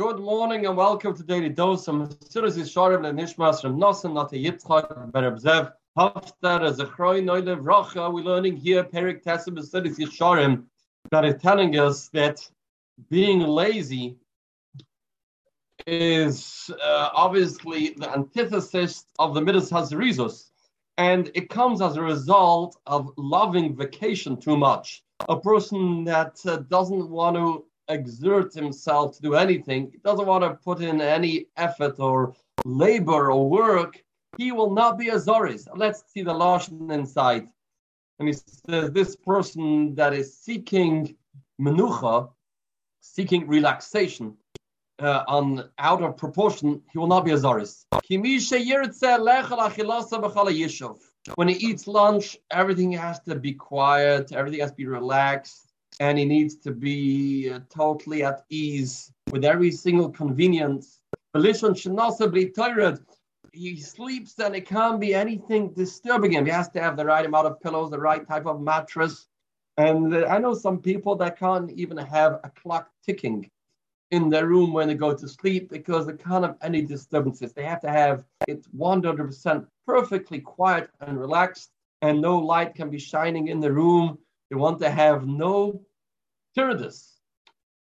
Good morning and welcome to Daily Dose. I'm Mesilas Yesharim Nishmas from Nosan Nata Yitzchak Ben Abzev. Haftar as a Chroy Noile Vracha. We're learning here Perik Tessim Mesilas Yesharim that is telling us that being lazy is uh, obviously the antithesis of the Midas Hazarizus. And it comes as a result of loving vacation too much. A person that uh, doesn't want to exert himself to do anything, he doesn't want to put in any effort or labor or work, he will not be a Zoris. Let's see the Lashon inside. And he says, This person that is seeking menucha, seeking relaxation, uh, on out of proportion, he will not be a Zoris. When he eats lunch, everything has to be quiet, everything has to be relaxed and he needs to be uh, totally at ease with every single convenience. Belishon should also be tired. He sleeps and it can't be anything disturbing him. He has to have the right amount of pillows, the right type of mattress. And uh, I know some people that can't even have a clock ticking in their room when they go to sleep because they can't have any disturbances. They have to have it 100% perfectly quiet and relaxed, and no light can be shining in the room. They want to have no Tiridus.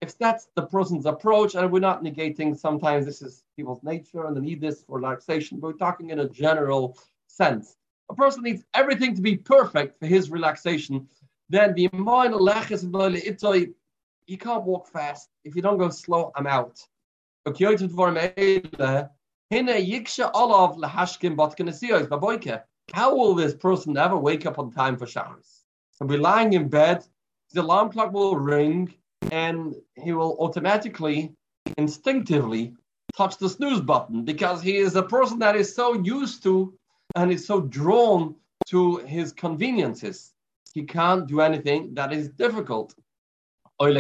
If that's the person's approach, and we're not negating sometimes this is people's nature and they need this for relaxation, but we're talking in a general sense. A person needs everything to be perfect for his relaxation. Then the you can't walk fast. If you don't go slow, I'm out. How will this person ever wake up on time for Shacharis? He'll be lying in bed the alarm clock will ring and he will automatically, instinctively touch the snooze button because he is a person that is so used to and is so drawn to his conveniences. He can't do anything that is difficult. He'll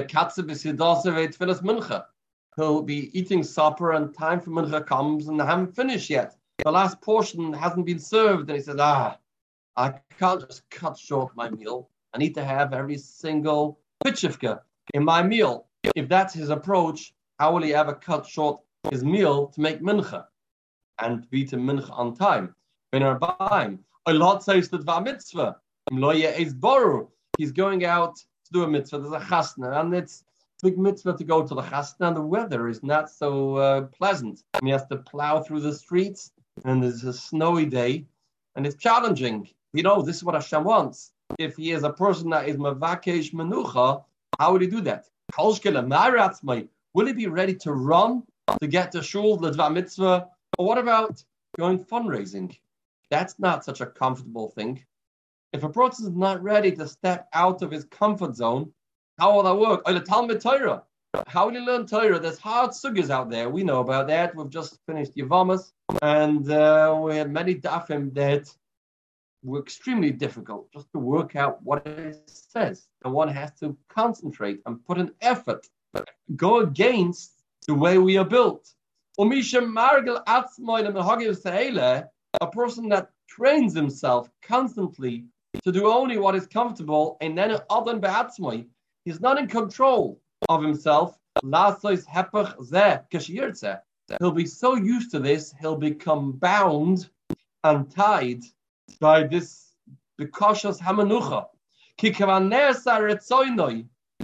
be eating supper and time for mincha comes and I haven't finished yet. The last portion hasn't been served and he says, ah, I can't just cut short my meal. I need to have every single pitchivka in my meal. If that's his approach, how will he ever cut short his meal to make mincha and be to mincha on time? A lot says that va mitzvah. He's going out to do a mitzvah. There's a chasna, and it's a big mitzvah to go to the chasna, and the weather is not so uh, pleasant. And he has to plow through the streets, and it's a snowy day, and it's challenging. You know, this is what Hashem wants if he is a person that is mavakesh menucha, how would he do that? Will he be ready to run to get to shul, the mitzvah? Or what about going fundraising? That's not such a comfortable thing. If a person is not ready to step out of his comfort zone, how will that work? Talmud Torah. How will he learn Torah? There's hard sugyas out there. We know about that. We've just finished Yavamas, and uh, we had many dafim that were extremely difficult just to work out what it says. And one has to concentrate and put an effort, go against the way we are built. A person that trains himself constantly to do only what is comfortable and then he's not in control of himself. He'll be so used to this, he'll become bound and tied by this Bikoshas Hamanucha.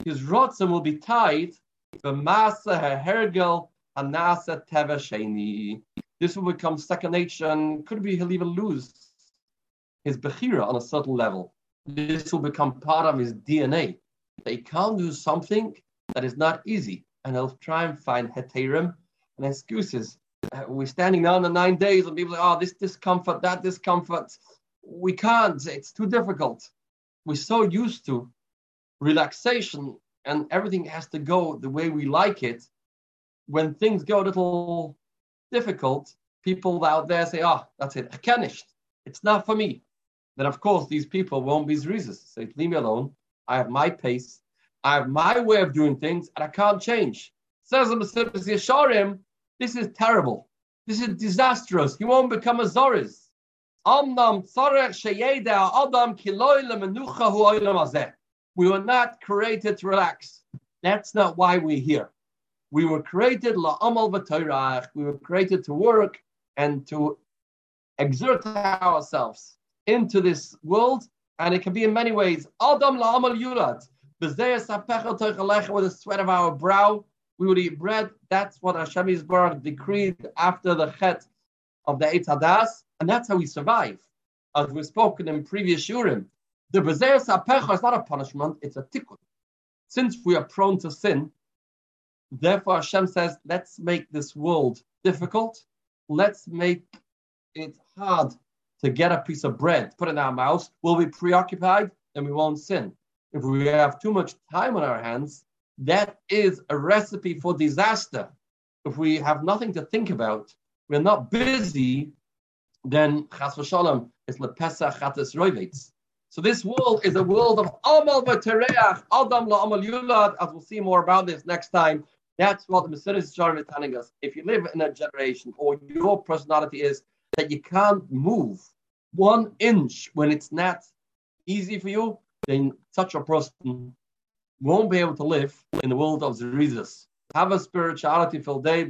His rotzen will be tied B'masa Hergel Hanasa Teva Sheni. This will become second nature and could be he'll even lose his Bechira on a certain level. This will become part of his DNA. They can't do something that is not easy and he'll try and find heterim and excuses. We're standing now in the nine days and people say, oh, this discomfort, that discomfort we can't, it's too difficult. We're so used to relaxation and everything has to go the way we like it. When things go a little difficult, people out there say, oh, that's it, finished. It's not for me. Then, of course, these people won't be zrizas. Say, leave me alone. I have my pace. I have my way of doing things, and I can't change. Says the Yesharim, this is terrible. This is disastrous. You won't become a Zoris. We were not created to relax. That's not why we're here. We were created la'amal v'toyrach. We were created to work and to exert ourselves into this world, and it can be in many ways. Adam la'amal yulad. With the sweat of our brow, we would eat bread. That's what Hashem Yisbarach decreed after the chet of the Eitz Hadas, and that's how we survive. As we've spoken in previous Shurim, the Bezer Sapecha is not a punishment, it's a tikkun. Since we are prone to sin, therefore Hashem says, let's make this world difficult. Let's make it hard to get a piece of bread, put in our mouths. We'll be preoccupied and we won't sin. If we have too much time on our hands, that is a recipe for disaster. If we have nothing to think about, we're not busy, then chas v'shalom is lepesach chatas roivitz. So this world is a world of amal v'tereach, adam la'amal yulad, as we'll see more about this next time. That's what the Messiah is telling us. If you live in a generation or your personality is that you can't move one inch when it's not easy for you, then such a person won't be able to live in the world of Zerizas. Have a spirituality filled day,